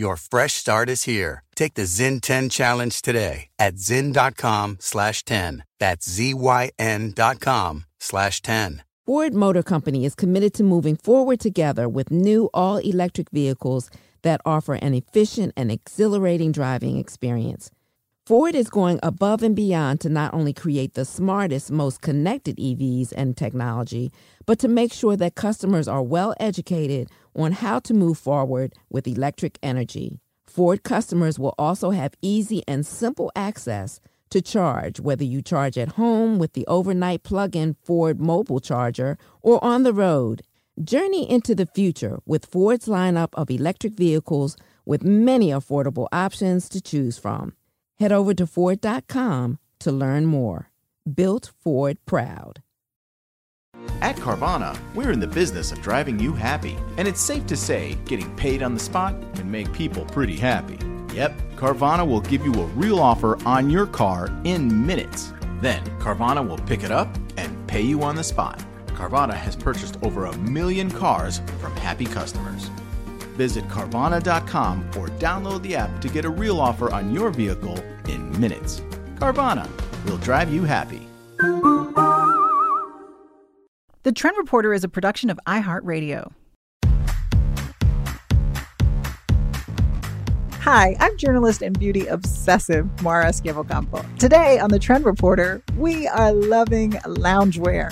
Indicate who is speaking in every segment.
Speaker 1: Your fresh start is here. Take the Zyn 10 challenge today at zyn.com slash 10. That's Z-Y-N dot com slash 10.
Speaker 2: Ford Motor Company is committed to moving forward together with new all electric vehicles that offer an efficient and exhilarating driving experience. Ford is going above and beyond to not only create the smartest, most connected EVs and technology, but to make sure that customers are well educated on how to move forward with electric energy. Ford customers will also have easy and simple access to charge, whether you charge at home with the overnight plug in Ford mobile charger or on the road. Journey into the future with Ford's lineup of electric vehicles with many affordable options to choose from. Head over to Ford.com to learn more. Built Ford Proud.
Speaker 3: At Carvana, we're in the business of driving you happy. And it's safe to say getting paid on the spot can make people pretty happy. Yep, Carvana will give you a real offer on your car in minutes. Then, Carvana will pick it up and pay you on the spot. Carvana has purchased over a million cars from happy customers. Visit Carvana.com or download the app to get a real offer on your vehicle in minutes. Carvana will drive you happy.
Speaker 4: The Trend Reporter is a production of iHeartRadio. Hi, I'm journalist and beauty obsessive Mara Schiavocampo. Today on the Trend Reporter, we are loving loungewear.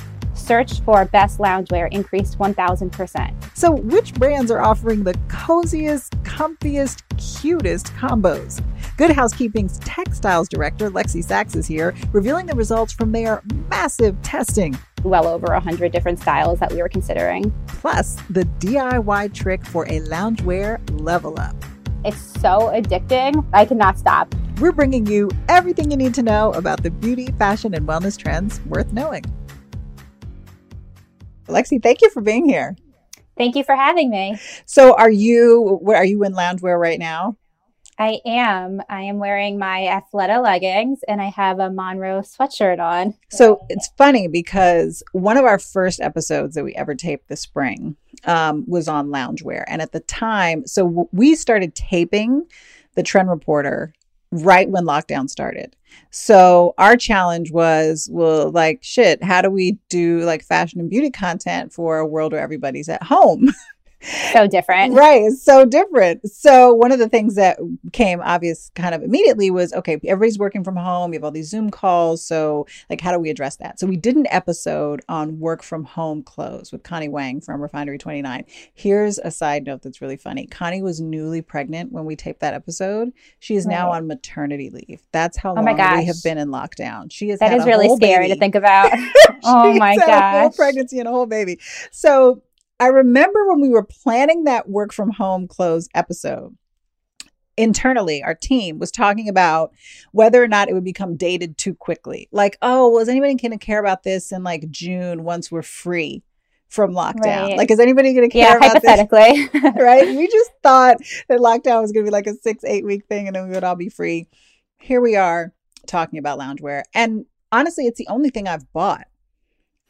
Speaker 5: Search for best loungewear increased 1000%.
Speaker 4: So, which brands are offering the coziest, comfiest, cutest combos? Good Housekeeping's textiles director, Lexi Sachs, is here, revealing the results from their massive testing.
Speaker 5: Well over 100 different styles that we were considering.
Speaker 4: Plus, the DIY trick for a loungewear level up.
Speaker 5: It's so addicting. I cannot stop.
Speaker 4: We're bringing you everything you need to know about the beauty, fashion, and wellness trends worth knowing. Lexi, thank you for being here.
Speaker 5: Thank you for having me.
Speaker 4: So, are you where are you in loungewear right now?
Speaker 5: I am. I am wearing my Athleta leggings and I have a Monrow sweatshirt on.
Speaker 4: So it's funny because one of our first episodes that we ever taped this spring um, was on loungewear. And at the time, so w- we started taping the Trend Reporter right when lockdown started. So our challenge was, well, like, shit, how do we do like fashion and beauty content for a world where everybody's at home?
Speaker 5: so different.
Speaker 4: Right. So different. So one of the things that came obvious kind of immediately was okay, everybody's working from home. You have all these Zoom calls. So like how do we address that? So we did an episode on work from home clothes with Connie Wang from Refinery 29. Here's a side note that's really funny. Connie was newly pregnant when we taped that episode. She is right. now on maternity leave. That's how oh long we have been in lockdown. She is
Speaker 5: That is really scary
Speaker 4: baby.
Speaker 5: to think about. oh my god.
Speaker 4: A whole pregnancy and a whole baby. So I remember when we were planning that work from home close episode, internally, our team was talking about whether or not it would become dated too quickly. Like, oh, well, is anybody going to care about this in like June once we're free? From lockdown, right. like, is anybody going to care
Speaker 5: yeah,
Speaker 4: about
Speaker 5: hypothetically.
Speaker 4: this? right? We just thought that lockdown was going to be like a six, eight week thing, and then we would all be free. Here we are talking about loungewear, and honestly, it's the only thing I've bought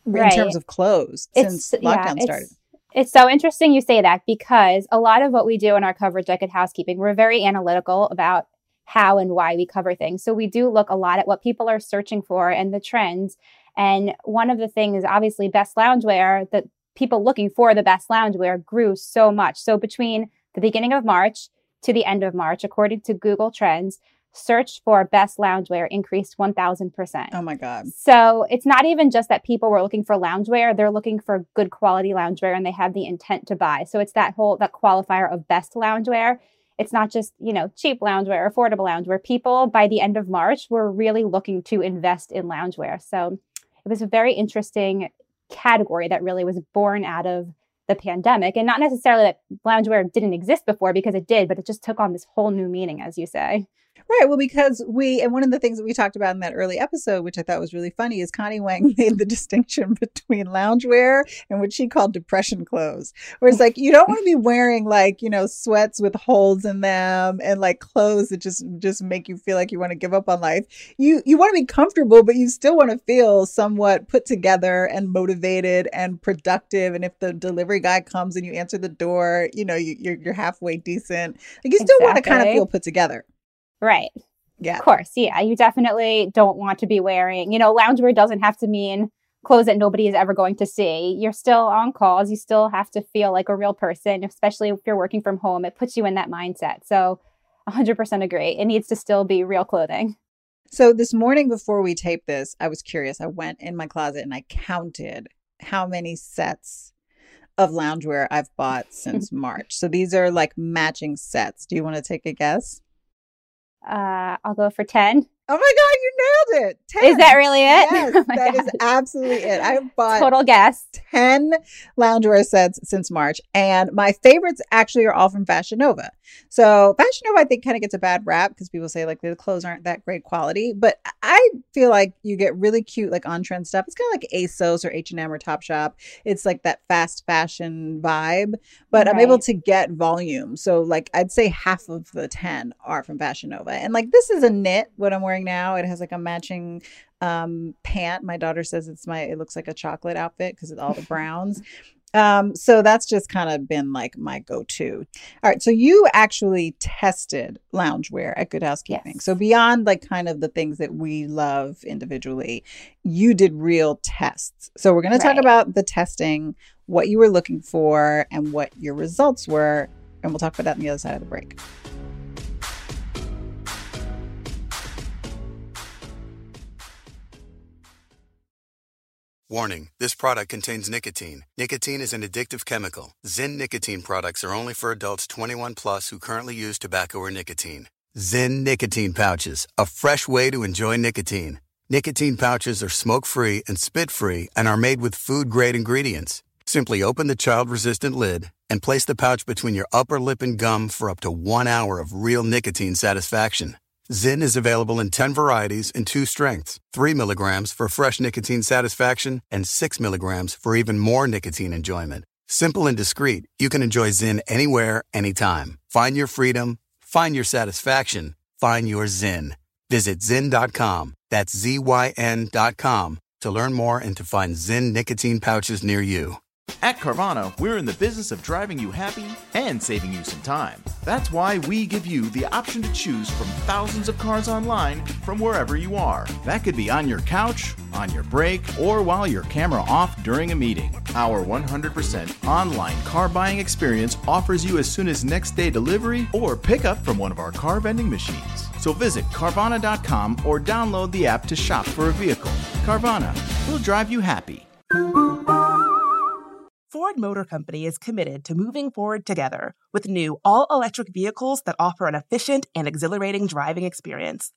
Speaker 4: right. in terms of clothes it's, since lockdown yeah, started.
Speaker 5: It's so interesting you say that because a lot of what we do in our coverage like at housekeeping, we're very analytical about how and why we cover things. So we do look a lot at what people are searching for and the trends. And one of the things, obviously, best loungewear, that people looking for the best loungewear grew so much. So between the beginning of March to the end of March, according to Google Trends, search for best loungewear increased 1000%.
Speaker 4: Oh my God.
Speaker 5: So it's not even just that people were looking for loungewear, they're looking for good quality loungewear and they have the intent to buy. So it's that whole that qualifier of best loungewear. It's not just, you know, cheap loungewear, affordable loungewear. People by the end of March were really looking to invest in loungewear. So it was a very interesting category that really was born out of the pandemic. And not necessarily that loungewear didn't exist before because it did, but it just took on this whole new meaning, as you say.
Speaker 4: Right. Well, because we, and one of the things that we talked about in that early episode, which I thought was really funny, is Connie Wang made the distinction between loungewear and what she called depression clothes. Where it's like, you don't want to be wearing like, you know, sweats with holes in them and like clothes that just, just make you feel like you want to give up on life. You, you want to be comfortable, but you still want to feel somewhat put together and motivated and productive. And if the delivery guy comes and you answer the door, you know, you, are you're, you're halfway decent. Like you still exactly. want to kind of feel put together.
Speaker 5: Right.
Speaker 4: Yeah.
Speaker 5: Of course. Yeah. You definitely don't want to be wearing, you know, loungewear doesn't have to mean clothes that nobody is ever going to see. You're still on calls. You still have to feel like a real person, especially if you're working from home. It puts you in that mindset. So 100% agree. It needs to still be real clothing.
Speaker 4: So this morning before we taped this, I was curious. I went in my closet and I counted how many sets of loungewear I've bought since March. So these are like matching sets. Do you want to take a guess?
Speaker 5: Uh, I'll go for 10.
Speaker 4: Oh my God, you nailed it.
Speaker 5: 10. Is that really it?
Speaker 4: Yes, oh that God. is absolutely it. I've bought
Speaker 5: total guess
Speaker 4: 10 loungewear sets since March. And my favorites actually are all from Fashion Nova. So Fashion Nova, I think, kind of gets a bad rap because people say like the clothes aren't that great quality. But I feel like you get really cute, like on trend stuff. It's kind of like ASOS or H&M or Topshop. It's like that fast fashion vibe, but right. I'm able to get volume. So like I'd say half of the 10 are from Fashion Nova. And like this is a knit, what I'm wearing now. It has like a matching um pant. My daughter says it's my it looks like a chocolate outfit because of all the browns. Um, so that's just kind of been like my go-to. All right. So you actually tested loungewear at Good Housekeeping. Yes. So beyond like kind of the things that we love individually, you did real tests. So we're going right. to talk about the testing, what you were looking for, and what your results were. And we'll talk about that on the other side of the break.
Speaker 1: Warning this product contains nicotine. Nicotine is an addictive chemical. Zyn nicotine products are only for adults 21 plus who currently use tobacco or nicotine. Zyn nicotine pouches, a fresh way to enjoy nicotine. Nicotine pouches are smoke free and spit free and are made with food grade ingredients. Simply open the child resistant lid and place the pouch between your upper lip and gum for up to one hour of real nicotine satisfaction. Zyn is available in 10 varieties in two strengths 3 milligrams for fresh nicotine satisfaction, and 6 milligrams for even more nicotine enjoyment. Simple and discreet, you can enjoy Zyn anywhere, anytime. Find your freedom, find your satisfaction, find your Zyn. Visit Zyn.com, that's Z Y N.com, to learn more and to find Zyn nicotine pouches near you.
Speaker 3: At Carvana, we're in the business of driving you happy and saving you some time. That's why we give you the option to choose from thousands of cars online from wherever you are. That could be on your couch, on your break, or while your camera off during a meeting. Our 100% online car buying experience offers you as soon as next day delivery or pickup from one of our car vending machines. So visit Carvana.com or download the app to shop for a vehicle. Carvana, will drive you happy.
Speaker 6: Ford Motor Company is committed to moving forward together with new all electric vehicles that offer an efficient and exhilarating driving experience.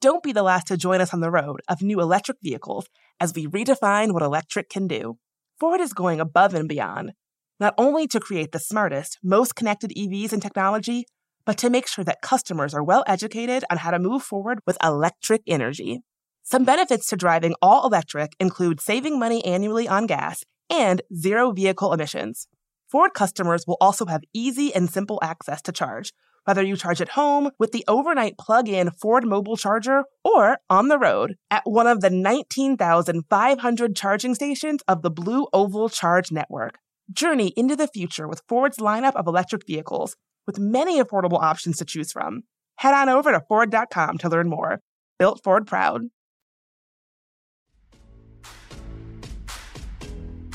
Speaker 6: Don't be the last to join us on the road of new electric vehicles as we redefine what electric can do. Ford is going above and beyond, not only to create the smartest, most connected EVs and technology, but to make sure that customers are well educated on how to move forward with electric energy. Some benefits to driving all electric include saving money annually on gas and zero vehicle emissions. Ford customers will also have easy and simple access to charge, whether you charge at home with the overnight plug in Ford mobile charger or on the road at one of the 19,500 charging stations of the Blue Oval Charge Network. Journey into the future with Ford's lineup of electric vehicles, with many affordable options to choose from. Head on over to Ford.com to learn more. Built Ford Proud.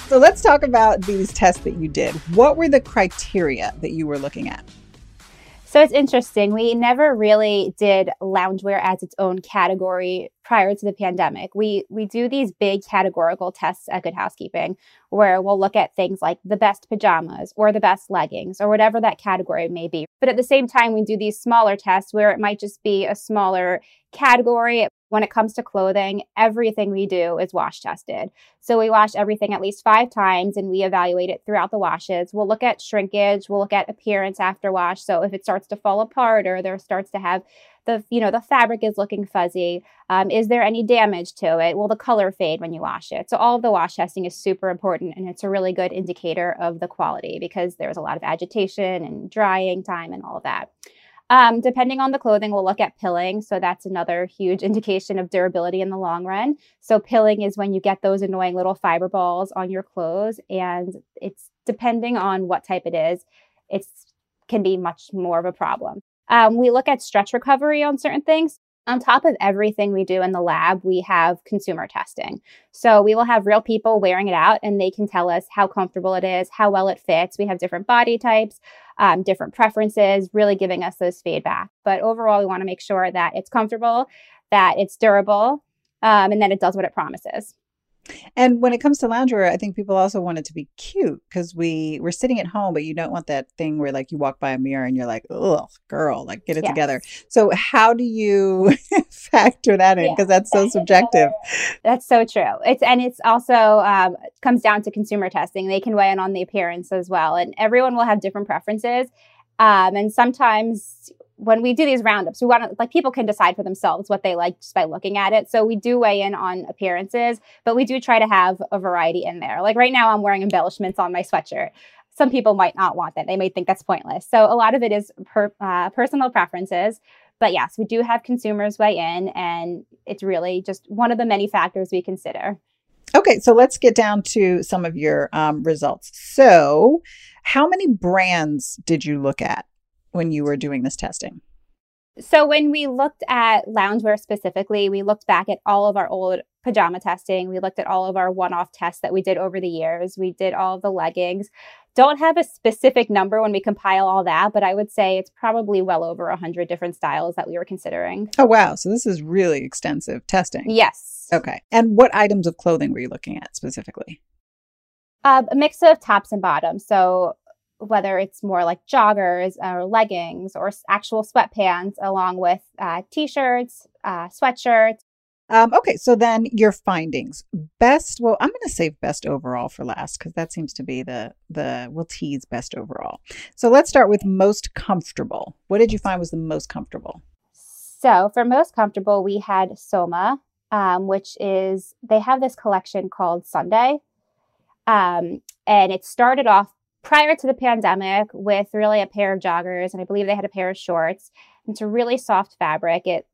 Speaker 4: So let's talk about these tests that you did. What were the criteria that you were looking at?
Speaker 5: So it's interesting. We never really did loungewear as its own category prior to the pandemic. We we do these big categorical tests at Good Housekeeping where we'll look at things like the best pajamas or the best leggings or whatever that category may be. But at the same time we do these smaller tests where it might just be a smaller category when it comes to clothing, everything we do is wash tested. So we wash everything at least five times and we evaluate it throughout the washes. We'll look at shrinkage, we'll look at appearance after wash. So if it starts to fall apart or there starts to have the you know the fabric is looking fuzzy um, is there any damage to it will the color fade when you wash it so all of the wash testing is super important and it's a really good indicator of the quality because there's a lot of agitation and drying time and all that um, depending on the clothing, we'll look at pilling. So that's another huge indication of durability in the long run. So pilling is when you get those annoying little fiber balls on your clothes, and it's depending on what type it is, it can be much more of a problem. Um, we look at stretch recovery on certain things. On top of everything we do in the lab, we have consumer testing. So we will have real people wearing it out and they can tell us how comfortable it is, how well it fits. We have different body types, um, different preferences, really giving us those feedback. But overall, we want to make sure that it's comfortable, that it's durable, um, and that it does what it promises.
Speaker 4: And when it comes to loungewear, I think people also want it to be cute because we we're sitting at home, but you don't want that thing where like you walk by a mirror and you're like, "Oh, girl, like get it yes. together." So how do you factor that in? Because yeah. that's so subjective.
Speaker 5: That's so true. It's and it's also um, comes down to consumer testing. They can weigh in on the appearance as well, and everyone will have different preferences. Um, and sometimes when we do these roundups, we want to like people can decide for themselves what they like just by looking at it. So we do weigh in on appearances, but we do try to have a variety in there. Like right now, I'm wearing embellishments on my sweatshirt. Some people might not want that; they may think that's pointless. So a lot of it is per, uh, personal preferences. But yes, we do have consumers weigh in, and it's really just one of the many factors we consider.
Speaker 4: Okay, so let's get down to some of your um, results. So, how many brands did you look at? When you were doing this testing?
Speaker 5: So, when we looked at loungewear specifically, we looked back at all of our old pajama testing. We looked at all of our one off tests that we did over the years. We did all of the leggings. Don't have a specific number when we compile all that, but I would say it's probably well over 100 different styles that we were considering.
Speaker 4: Oh, wow. So, this is really extensive testing.
Speaker 5: Yes.
Speaker 4: Okay. And what items of clothing were you looking at specifically?
Speaker 5: Uh, a mix of tops and bottoms. So, whether it's more like joggers or leggings or actual sweatpants, along with uh, t shirts, uh, sweatshirts.
Speaker 4: Um, okay, so then your findings. Best, well, I'm going to save best overall for last because that seems to be the the we'll tease best overall. So let's start with most comfortable. What did you find was the most comfortable?
Speaker 5: So for most comfortable, we had Soma, um, which is they have this collection called Sunday, um, and it started off prior to the pandemic with really a pair of joggers, and I believe they had a pair of shorts. It's a really soft fabric. It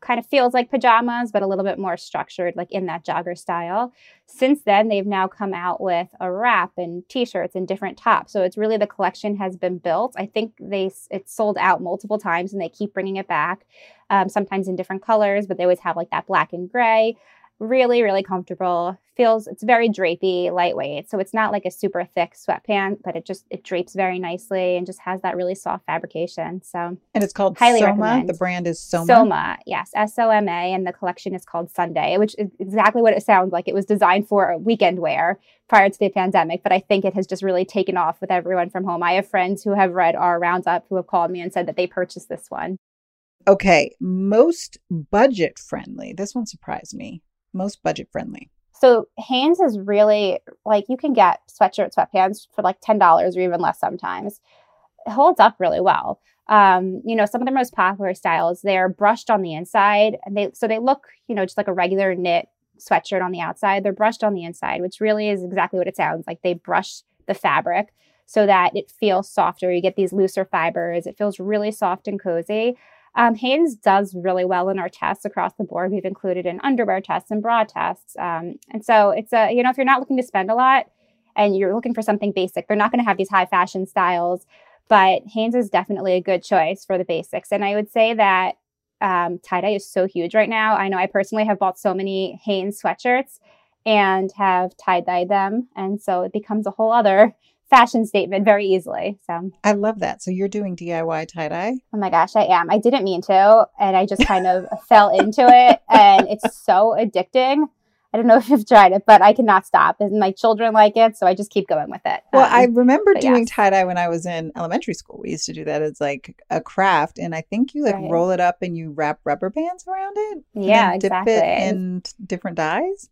Speaker 5: kind of feels like pajamas, but a little bit more structured, like in that jogger style. Since then, they've now come out with a wrap and t-shirts and different tops. So it's really the collection has been built. I think they it's sold out multiple times, and they keep bringing it back. Um, sometimes in different colors, but they always have like that black and gray really, really comfortable. Feels it's very drapey, lightweight. So it's not like a super thick sweatpant, but it just it drapes very nicely and just has that really soft fabrication. So
Speaker 4: and it's called highly Soma. Recommend. The brand is Soma.
Speaker 5: Soma, yes, S O M A, and the collection is called Sunday, which is exactly what it sounds like. It was designed for weekend wear prior to the pandemic, but I think it has just really taken off with everyone from home. I have friends who have read our roundup who have called me and said that they purchased this one.
Speaker 4: Okay, most budget friendly. This one surprised me most budget friendly?
Speaker 5: So Hanes is really like you can get sweatshirt, sweatpants for like ten dollars or even less sometimes. It holds up really well. Um, you know, some of the most popular styles they're brushed on the inside, and they so they look you know just like a regular knit sweatshirt on the outside. They're brushed on the inside, which really is exactly what it sounds like. They brush the fabric so that it feels softer. You get these looser fibers. It feels really soft and cozy. Um, Hanes does really well in our tests across the board. We've included in underwear tests and bra tests. Um, and so it's a, you know, if you're not looking to spend a lot and you're looking for something basic, they're not going to have these high fashion styles, but Hanes is definitely a good choice for the basics. And I would say that um, tie dye is so huge right now. I know I personally have bought so many Hanes sweatshirts and have tie dyed them. And so it becomes a whole other fashion statement very easily. So
Speaker 4: I love that. So you're doing DIY tie dye?
Speaker 5: Oh my gosh, I am. I didn't mean to, and I just kind of fell into it, and it's so addicting. I don't know if you've tried it, but I cannot stop. And my children like it, so I just keep going with it.
Speaker 4: Well, um, I remember doing
Speaker 5: yes.
Speaker 4: tie dye when I was in elementary school. We used to do that as like a craft, and I think you like
Speaker 5: right.
Speaker 4: roll it up and you wrap rubber bands around it.
Speaker 5: Yeah,
Speaker 4: dip
Speaker 5: exactly.
Speaker 4: it in different dyes.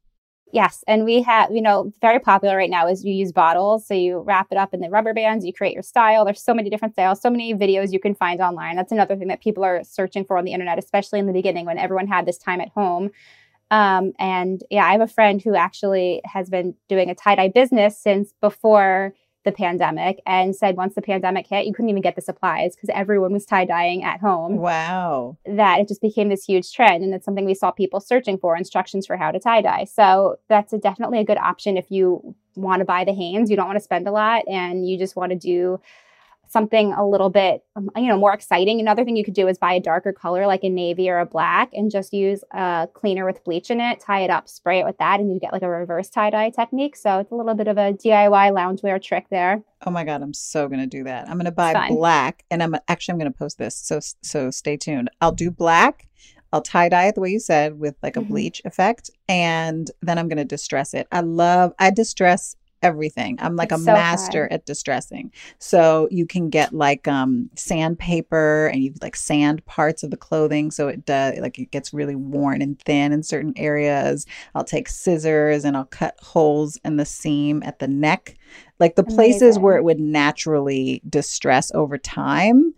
Speaker 5: Yes, and we have, you know, very popular right now is you use bottles. So you wrap it up in the rubber bands, you create your style. There's so many different styles, so many videos you can find online. That's another thing that people are searching for on the internet, especially in the beginning when everyone had this time at home. Um, and yeah, I have a friend who actually has been doing a tie dye business since before the pandemic and said once the pandemic hit, you couldn't even get the supplies because everyone was tie dyeing at home.
Speaker 4: Wow.
Speaker 5: That it just became this huge trend. And it's something we saw people searching for instructions for how to tie dye. So that's a, definitely a good option if you want to buy the Hanes, you don't want to spend a lot and you just want to do something a little bit um, you know more exciting. Another thing you could do is buy a darker color like a navy or a black and just use a cleaner with bleach in it tie it up spray it with that and you get like a reverse tie dye technique. So it's a little bit of a diy loungewear trick there.
Speaker 4: Oh my god i'm so gonna do that. I'm gonna buy black and i'm actually i'm gonna post this so so stay tuned. I'll do black I'll tie dye it the way you said with like a mm-hmm. bleach effect, and then I'm going to distress it. I love, I distress everything. I'm like it's a so master at distressing. So you can get like um sandpaper and you like sand parts of the clothing so it does like it gets really worn and thin in certain areas. I'll take scissors and I'll cut holes in the seam at the neck. Like the places where it would naturally distress over time.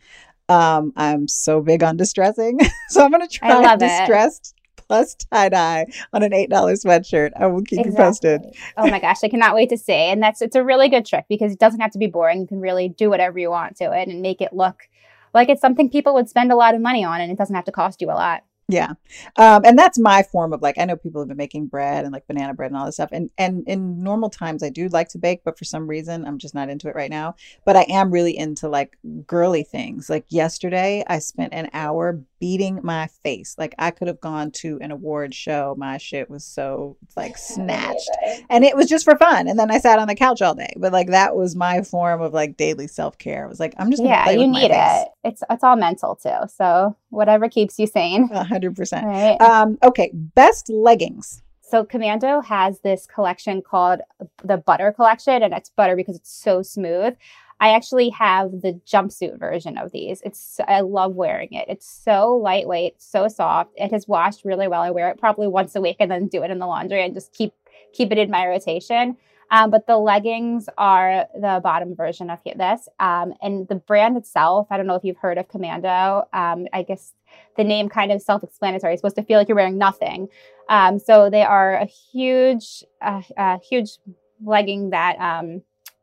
Speaker 4: Um, I'm so big on distressing. so I'm gonna try distressed plus tie dye on an $8 sweatshirt. I will keep exactly. you posted.
Speaker 5: oh my gosh, I cannot wait to see. And that's it's a really good trick because it doesn't have to be boring. You can really do whatever you want to it and make it look like it's something people would spend a lot of money on and it doesn't have to cost you a lot.
Speaker 4: Yeah. Um, and that's my form of like I know people have been making bread and like banana bread and all this stuff. And and in normal times I do like to bake, but for some reason I'm just not into it right now. But I am really into like girly things. Like yesterday I spent an hour beating my face. Like I could have gone to an award show. My shit was so like snatched. And it was just for fun. And then I sat on the couch all day. But like that was my form of like daily self-care. I was like, I'm just
Speaker 5: Yeah, you need it. It's it's all mental too. So whatever keeps you sane.
Speaker 4: 100%. Right. Um, okay, best leggings.
Speaker 5: So Commando has this collection called the Butter Collection, and it's butter because it's so smooth. I actually have the jumpsuit version of these. It's I love wearing it. It's so lightweight, so soft. It has washed really well. I wear it probably once a week and then do it in the laundry and just keep keep it in my rotation. Um, but the leggings are the bottom version of this. Um, and the brand itself, I don't know if you've heard of Commando. Um, I guess the name kind of self-explanatory. It's supposed to feel like you're wearing nothing. Um, so they are a huge, uh, huge legging that um,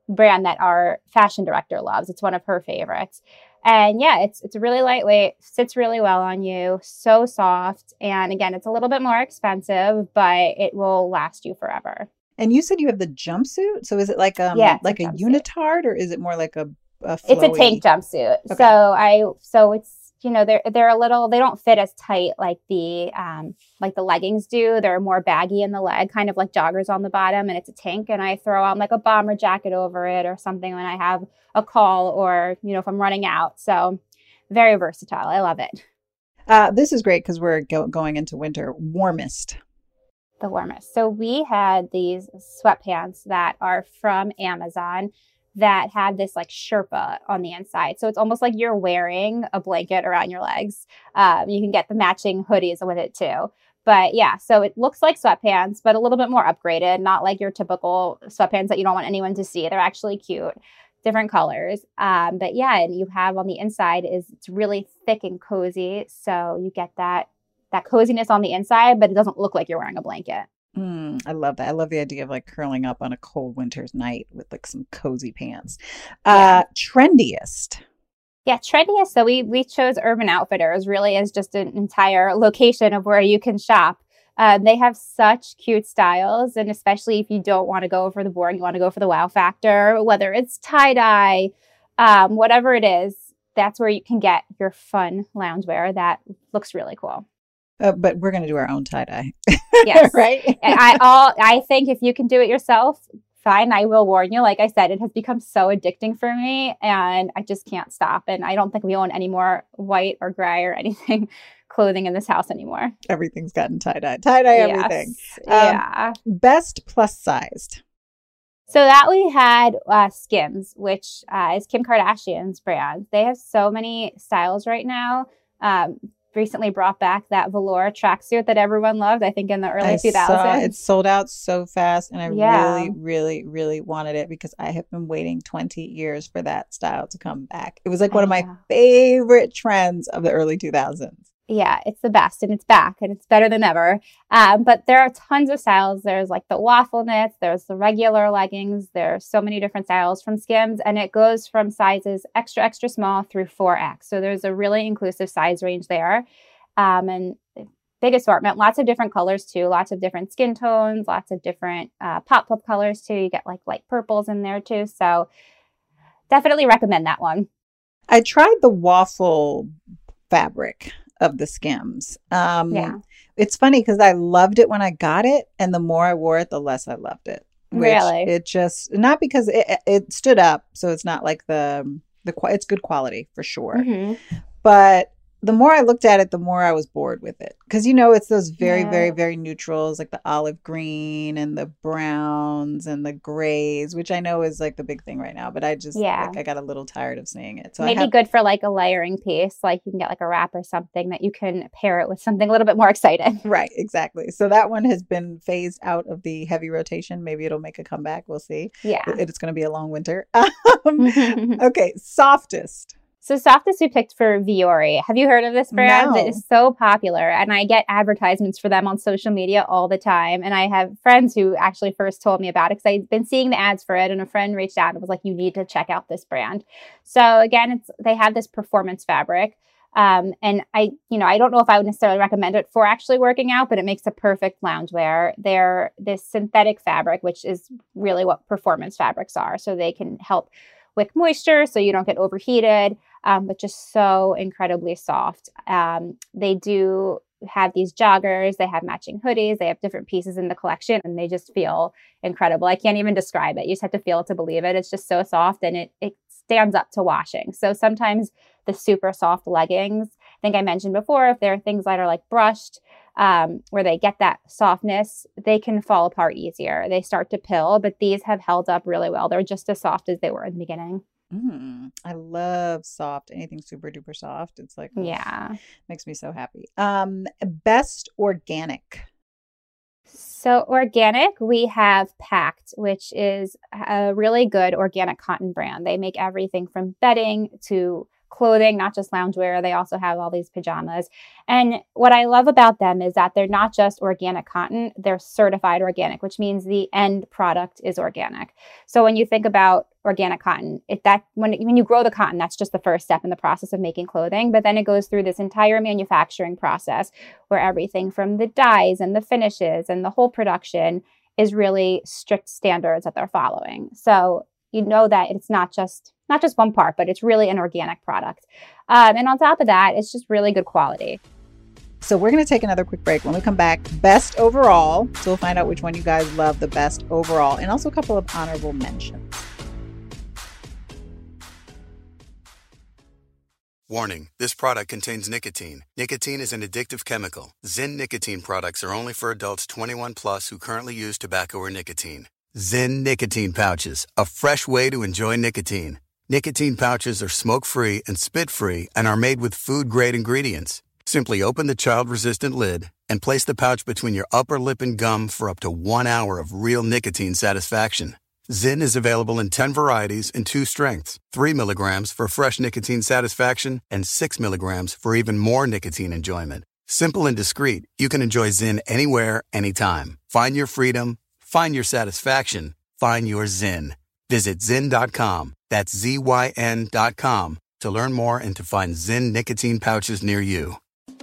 Speaker 5: brand that our fashion director loves. It's one of her favorites. And yeah, it's it's really lightweight, sits really well on you, so soft, and again, it's a little bit more expensive, but it will last you forever.
Speaker 4: And you said you have the jumpsuit. So is it like um yeah, like a, a unitard or is it more like a, a
Speaker 5: It's a tank jumpsuit. Okay. So I so it's you know they're they're a little they don't fit as tight like the um like the leggings do. They're more baggy in the leg, kind of like joggers on the bottom, and it's a tank. And I throw on like a bomber jacket over it or something when I have a call or you know if I'm running out. So very versatile. I love it.
Speaker 4: Uh, this is great because we're go- going into winter. Warmest
Speaker 5: the warmest. So we had these sweatpants that are from Amazon that had this like Sherpa on the inside. So it's almost like you're wearing a blanket around your legs. Um, you can get the matching hoodies with it too. But yeah, so it looks like sweatpants, but a little bit more upgraded, not like your typical sweatpants that you don't want anyone to see. They're actually cute, different colors. Um, but yeah, and you have on the inside is it's really thick and cozy. So you get that that coziness on the inside, but it doesn't look like you're wearing a blanket.
Speaker 4: Mm, I love that. I love the idea of like curling up on a cold winter's night with like some cozy pants. Uh, trendiest.
Speaker 5: Yeah, trendiest. So we we chose Urban Outfitters really as just an entire location of where you can shop. Um, they have such cute styles, and especially if you don't want to go for the boring, you want to go for the wow factor, whether it's tie dye, um, whatever it is, that's where you can get your fun loungewear that looks really cool.
Speaker 4: Uh, but we're going to do our own tie dye.
Speaker 5: Yes.
Speaker 4: right.
Speaker 5: and I all I think if you can do it yourself, fine. I will warn you. Like I said, it has become so addicting for me, and I just can't stop. And I don't think we own any more white or gray or anything clothing in this house anymore.
Speaker 4: Everything's gotten tie dye, tie dye,
Speaker 5: Yes.
Speaker 4: everything. Um,
Speaker 5: yeah.
Speaker 4: Best plus sized.
Speaker 5: So that we had uh, Skims, which uh, is Kim Kardashian's brand. They have so many styles right now. Um, recently brought back that velour tracksuit that everyone loved. I think in the early
Speaker 4: I
Speaker 5: two
Speaker 4: saw it sold out so fast, and I
Speaker 5: Yeah.
Speaker 4: really, really, really wanted it because I have been waiting 20 years for that style to come back. It was like one of my favorite trends of the early 2000s.
Speaker 5: Yeah, it's the best and it's back and it's better than ever. Um, but there are tons of styles. There's like the waffle knits, there's the regular leggings. There's so many different styles from Skims, and it goes from sizes extra, extra small through 4X. So there's a really inclusive size range there. Um, and big assortment, lots of different colors too, lots of different skin tones, lots of different uh, pop up colors too. You get like light purples in there too. So definitely recommend that one.
Speaker 4: I tried the waffle fabric of the Skims. Um,
Speaker 5: Yeah.
Speaker 4: It's funny because I loved it when I got it, and the more I wore it, the less I loved it. Which
Speaker 5: Really?
Speaker 4: It just not because it it stood up, so it's not like the the it's good quality for sure.
Speaker 5: Mhm.
Speaker 4: But the more I looked at it, the more I was bored with it because you know it's those very very
Speaker 5: Yeah.
Speaker 4: very neutrals like the olive green and the browns and the grays, which I know is like the big thing right now. But I just
Speaker 5: Yeah.
Speaker 4: like I got a little tired of seeing it. So I
Speaker 5: Maybe
Speaker 4: have
Speaker 5: good for like a layering piece. Like you can get like a wrap or something that you can pair it with something a little bit more exciting.
Speaker 4: Right, exactly. So that one has been phased out of the heavy rotation. Maybe it'll make a comeback. We'll see.
Speaker 5: Yeah.
Speaker 4: It's going to be a long winter. Um, okay, softest.
Speaker 5: So softest we picked for Vuori. Have you heard of this brand?
Speaker 4: No.
Speaker 5: It is so popular and I get advertisements for them on social media all the time. And I have friends who actually first told me about it because I'd been seeing the ads for it and a friend reached out and was like, you need to check out this brand. So again, it's they have this performance fabric. Um, and I, you know, I don't know if I would necessarily recommend it for actually working out, but it makes a perfect loungewear. They're this synthetic fabric, which is really what performance fabrics are. So they can help wick moisture so you don't get overheated, um, but just so incredibly soft. Um, they do have these joggers, they have matching hoodies, they have different pieces in the collection, and they just feel incredible. I can't even describe it. You just have to feel it to believe it. It's just so soft and it, it stands up to washing. So sometimes the super soft leggings, I think I mentioned before, if there are things that are like brushed, um, where they get that softness, they can fall apart easier. They start to pill, but these have held up really well. They're just as soft as they were in the beginning.
Speaker 4: Mm, I love soft. Anything super duper soft. It's like
Speaker 5: Yeah.
Speaker 4: makes me so happy. Um, best organic.
Speaker 5: So, organic, we have Pact, which is a really good organic cotton brand. They make everything from bedding to clothing, not just loungewear. They also have all these pajamas. And what I love about them is that they're not just organic cotton, they're certified organic, which means the end product is organic. So when you think about organic cotton, it that when when you grow the cotton, that's just the first step in the process of making clothing, but then it goes through this entire manufacturing process where everything from the dyes and the finishes and the whole production is really strict standards that they're following. So you know that it's not just not just one part, but it's really an organic product. Um, and on top of that, it's just really good quality.
Speaker 4: So we're going to take another quick break. When we come back, best overall. So we'll find out which one you guys love the best overall, and also a couple of honorable mentions.
Speaker 1: Warning this product contains nicotine. Nicotine is an addictive chemical. Zyn nicotine products are only for adults 21 plus who currently use tobacco or nicotine. Zyn nicotine pouches, a fresh way to enjoy nicotine. Nicotine pouches are smoke free and spit free and are made with food grade ingredients. Simply open the child resistant lid and place the pouch between your upper lip and gum for up to one hour of real nicotine satisfaction. Zyn is available in 10 varieties and two strengths 3 milligrams for fresh nicotine satisfaction and 6 milligrams for even more nicotine enjoyment. Simple and discreet, you can enjoy Zyn anywhere, anytime. Find your freedom, find your satisfaction, find your Zyn. Visit Zyn.com, that's Z-Y-N.com, to learn more and to find Zyn nicotine pouches near you.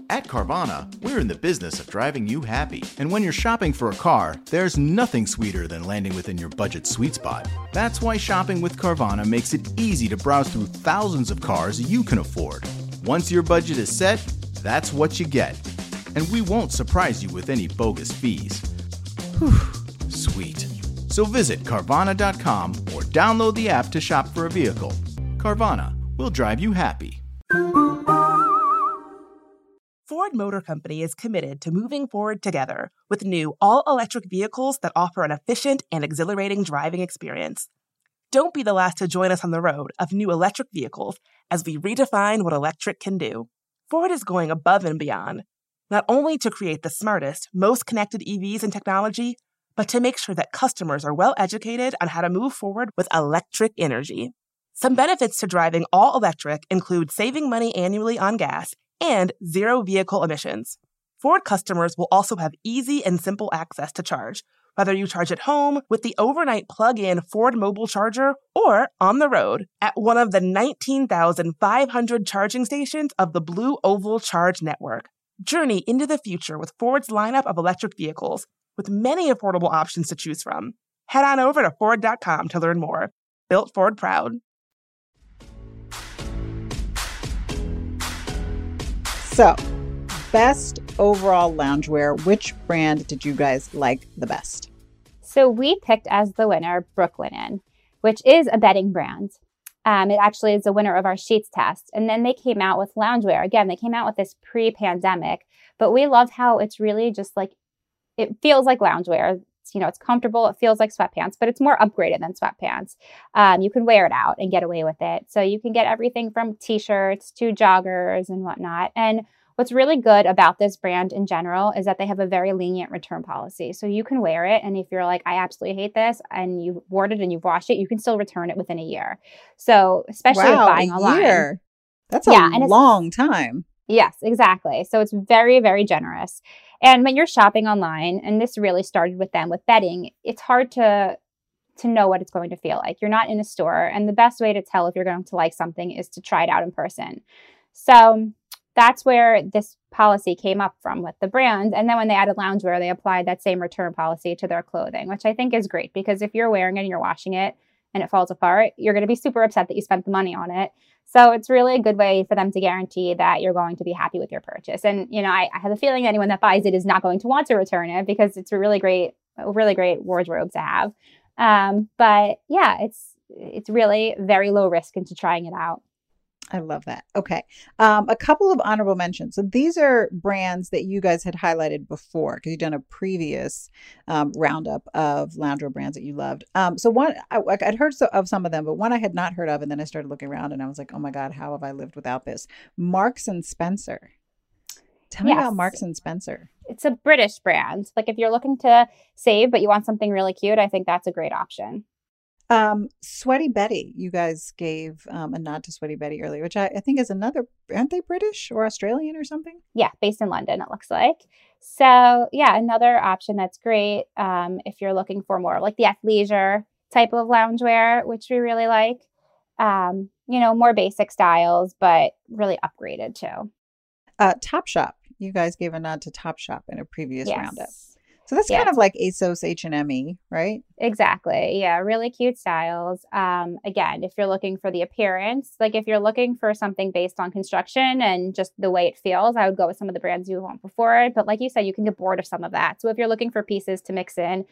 Speaker 3: At Carvana, we're in the business of driving you happy. And when you're shopping for a car, there's nothing sweeter than landing within your budget sweet spot. That's why shopping with Carvana makes it easy to browse through thousands of cars you can afford. Once your budget is set, that's what you get. And we won't surprise you with any bogus fees. Whew, sweet. So visit Carvana.com or download the app to shop for a vehicle. Carvana, will drive you happy.
Speaker 6: Ford Motor Company is committed to moving forward together with new all electric vehicles that offer an efficient and exhilarating driving experience. Don't be the last to join us on the road of new electric vehicles as we redefine what electric can do. Ford is going above and beyond, not only to create the smartest, most connected EVs and technology, but to make sure that customers are well educated on how to move forward with electric energy. Some benefits to driving all electric include saving money annually on gas and zero vehicle emissions. Ford customers will also have easy and simple access to charge, whether you charge at home with the overnight plug in Ford mobile charger or on the road at one of the 19,500 charging stations of the Blue Oval Charge Network. Journey into the future with Ford's lineup of electric vehicles, with many affordable options to choose from. Head on over to Ford.com to learn more. Built Ford Proud.
Speaker 4: So, best overall loungewear. Which brand did you guys like the best?
Speaker 5: So we picked as the winner Brooklinen, which is a bedding brand. Um, it actually is a winner of our sheets test. And then they came out with loungewear. Again, they came out with this pre pandemic, but we love how it's really just like, it feels like loungewear. It's, you know, it's comfortable. It feels like sweatpants, but it's more upgraded than sweatpants. Um, you can wear it out and get away with it. So you can get everything from t shirts to joggers and whatnot. And What's really good about this brand in general is that they have a very lenient return policy. So you can wear it, and if you're like, I absolutely hate this, and you've worn it and you've washed it, you can still return it within a year. So especially
Speaker 4: wow,
Speaker 5: buying
Speaker 4: a
Speaker 5: online,
Speaker 4: year. that's a
Speaker 5: Yeah,
Speaker 4: long time.
Speaker 5: Yes, exactly. So it's very, very generous. And when you're shopping online, and this really started with them with bedding, it's hard to to know what it's going to feel like. You're not in a store, and the best way to tell if you're going to like something is to try it out in person. So that's where this policy came up from with the brand. And then when they added loungewear, they applied that same return policy to their clothing, which I think is great because if you're wearing it and you're washing it and it falls apart, you're going to be super upset that you spent the money on it. So it's really a good way for them to guarantee that you're going to be happy with your purchase. And you know, I, I have a feeling anyone that buys it is not going to want to return it because it's a really great, a really great wardrobe to have. Um, but yeah, it's it's really very low risk into trying it out.
Speaker 4: I love that. Okay. Um, a couple of honorable mentions. So these are brands that you guys had highlighted before because you've done a previous um, roundup of loungewear brands that you loved. Um, so one, I, I'd heard so, of some of them, but one I had not heard of. And then I started looking around and I was like, oh my God, how have I lived without this? Marks and Spencer. Tell me about Marks and Spencer.
Speaker 5: it's a British brand. Like if you're looking to save but you want something really cute, I think that's a great option.
Speaker 4: Um, Sweaty Betty. You guys gave um, a nod to Sweaty Betty earlier, which I, I think is another, aren't they British or Australian or something?
Speaker 5: Yeah, based in London, it looks like. So yeah, another option that's great um, if you're looking for more like the athleisure type of loungewear, which we really like. Um, you know, more basic styles, but really upgraded too.
Speaker 4: Uh, Top Shop. You guys gave a nod to Top Shop in a previous roundup. So that's
Speaker 5: Yeah.
Speaker 4: kind of like ASOS H and M E, right?
Speaker 5: Exactly. Yeah, really cute styles. Um, again, if you're looking for the appearance, like if you're looking for something based on construction and just the way it feels, I would go with some of the brands you want before it. But like you said, you can get bored of some of that. So if you're looking for pieces to mix in,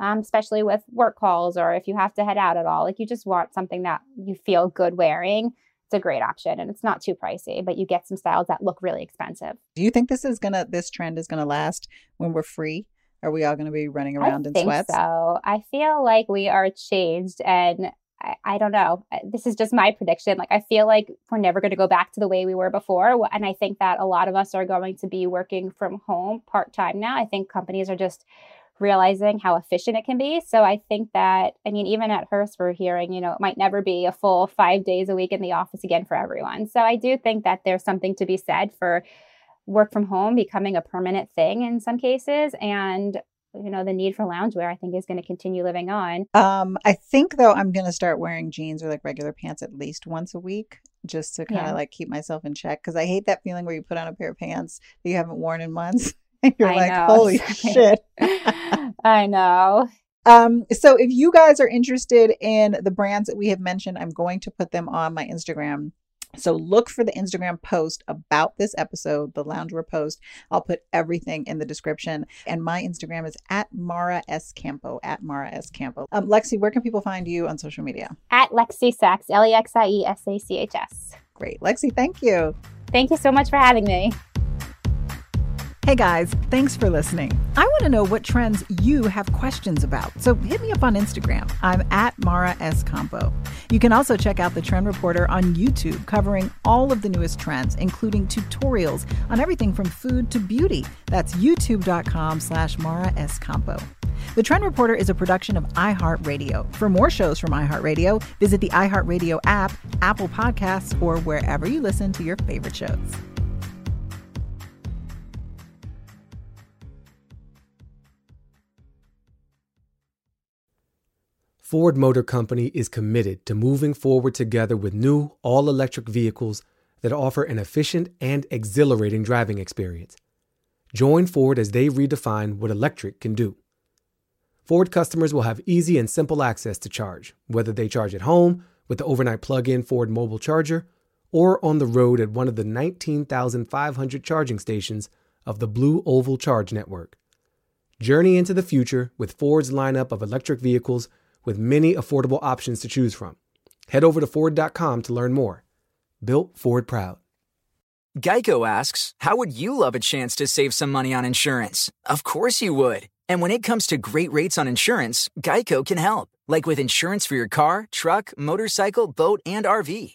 Speaker 5: um, especially with work calls or if you have to head out at all, like you just want something that you feel good wearing, it's a great option and it's not too pricey, but you get some styles that look really expensive.
Speaker 4: Do you think this is gonna this trend is gonna last when we're free? Are we all gonna be running around
Speaker 5: I
Speaker 4: in
Speaker 5: think
Speaker 4: sweats?
Speaker 5: so. I feel like we are changed, and I, I don't know. This is just my prediction. Like I feel like we're never going to go back to the way we were before, and I think that a lot of us are going to be working from home part time now. I think companies are just realizing how efficient it can be. So I think that I mean, even at Hearst, we're hearing you know it might never be a full five days a week in the office again for everyone. So I do think that there's something to be said for work from home becoming a permanent thing in some cases and you know the need for loungewear i think is going to continue living on
Speaker 4: Um, I think though I'm gonna start wearing jeans or like regular pants at least once a week just to kind of
Speaker 5: Yeah.
Speaker 4: like keep myself in check because I hate that feeling where you put on a pair of pants that you haven't worn in months and you're
Speaker 5: I
Speaker 4: like,
Speaker 5: know.
Speaker 4: holy shit.
Speaker 5: i know
Speaker 4: Um, so if you guys are interested in the brands that we have mentioned, I'm going to put them on my Instagram. So look for the Instagram post about this episode, the loungewear post. I'll put everything in the description. And my Instagram is at Mara S. Campo, at Mara S. Campo. Um, Lexi, where can people find you on social media?
Speaker 5: at lexi sachs E l-e-x-i-e-s-a-c-h-s
Speaker 4: Great. Lexi, thank you.
Speaker 5: thank you so much for having me
Speaker 4: Hey guys, thanks for listening. I want to know what trends you have questions about, so hit me up on Instagram. I'm at Mara S. Campo. You can also check out the Trend Reporter on YouTube, covering all of the newest trends, including tutorials on everything from food to beauty. That's youtube.com slash Mara S. Campo. The Trend Reporter is a production of iHeartRadio. For more shows from iHeartRadio, visit the iHeartRadio app, Apple Podcasts, or wherever you listen to your favorite shows.
Speaker 7: Ford Motor Company is committed to moving forward together with new all electric vehicles that offer an efficient and exhilarating driving experience. Join Ford as they redefine what electric can do. Ford customers will have easy and simple access to charge, whether they charge at home with the overnight plug in Ford mobile charger or on the road at one of the 19,500 charging stations of the Blue Oval Charge Network. Journey into the future with Ford's lineup of electric vehicles with many affordable options to choose from. Head over to Ford.com to learn more. Built Ford Proud.
Speaker 8: Geico asks, How would you love a chance to save some money on insurance? Of course you would. And when it comes to great rates on insurance, Geico can help. Like with insurance for your car, truck, motorcycle, boat, and RV.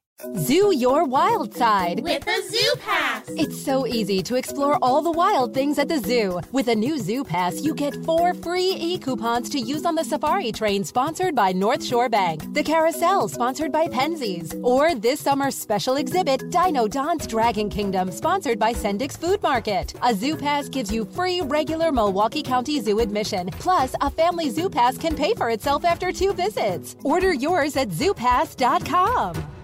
Speaker 9: Zoo your wild side
Speaker 10: with a Zoo Pass.
Speaker 9: It's so easy to explore all the wild things at the zoo. With a new Zoo Pass, you get four free e coupons to use on the safari train sponsored by North Shore Bank, the carousel sponsored by Penzeys, or this summer's special exhibit, Dino Don's Dragon Kingdom, sponsored by Sendik's Food Market. A Zoo Pass gives you free regular Milwaukee County Zoo admission, plus a family Zoo Pass can pay for itself after two visits. Order yours at zoopass.com.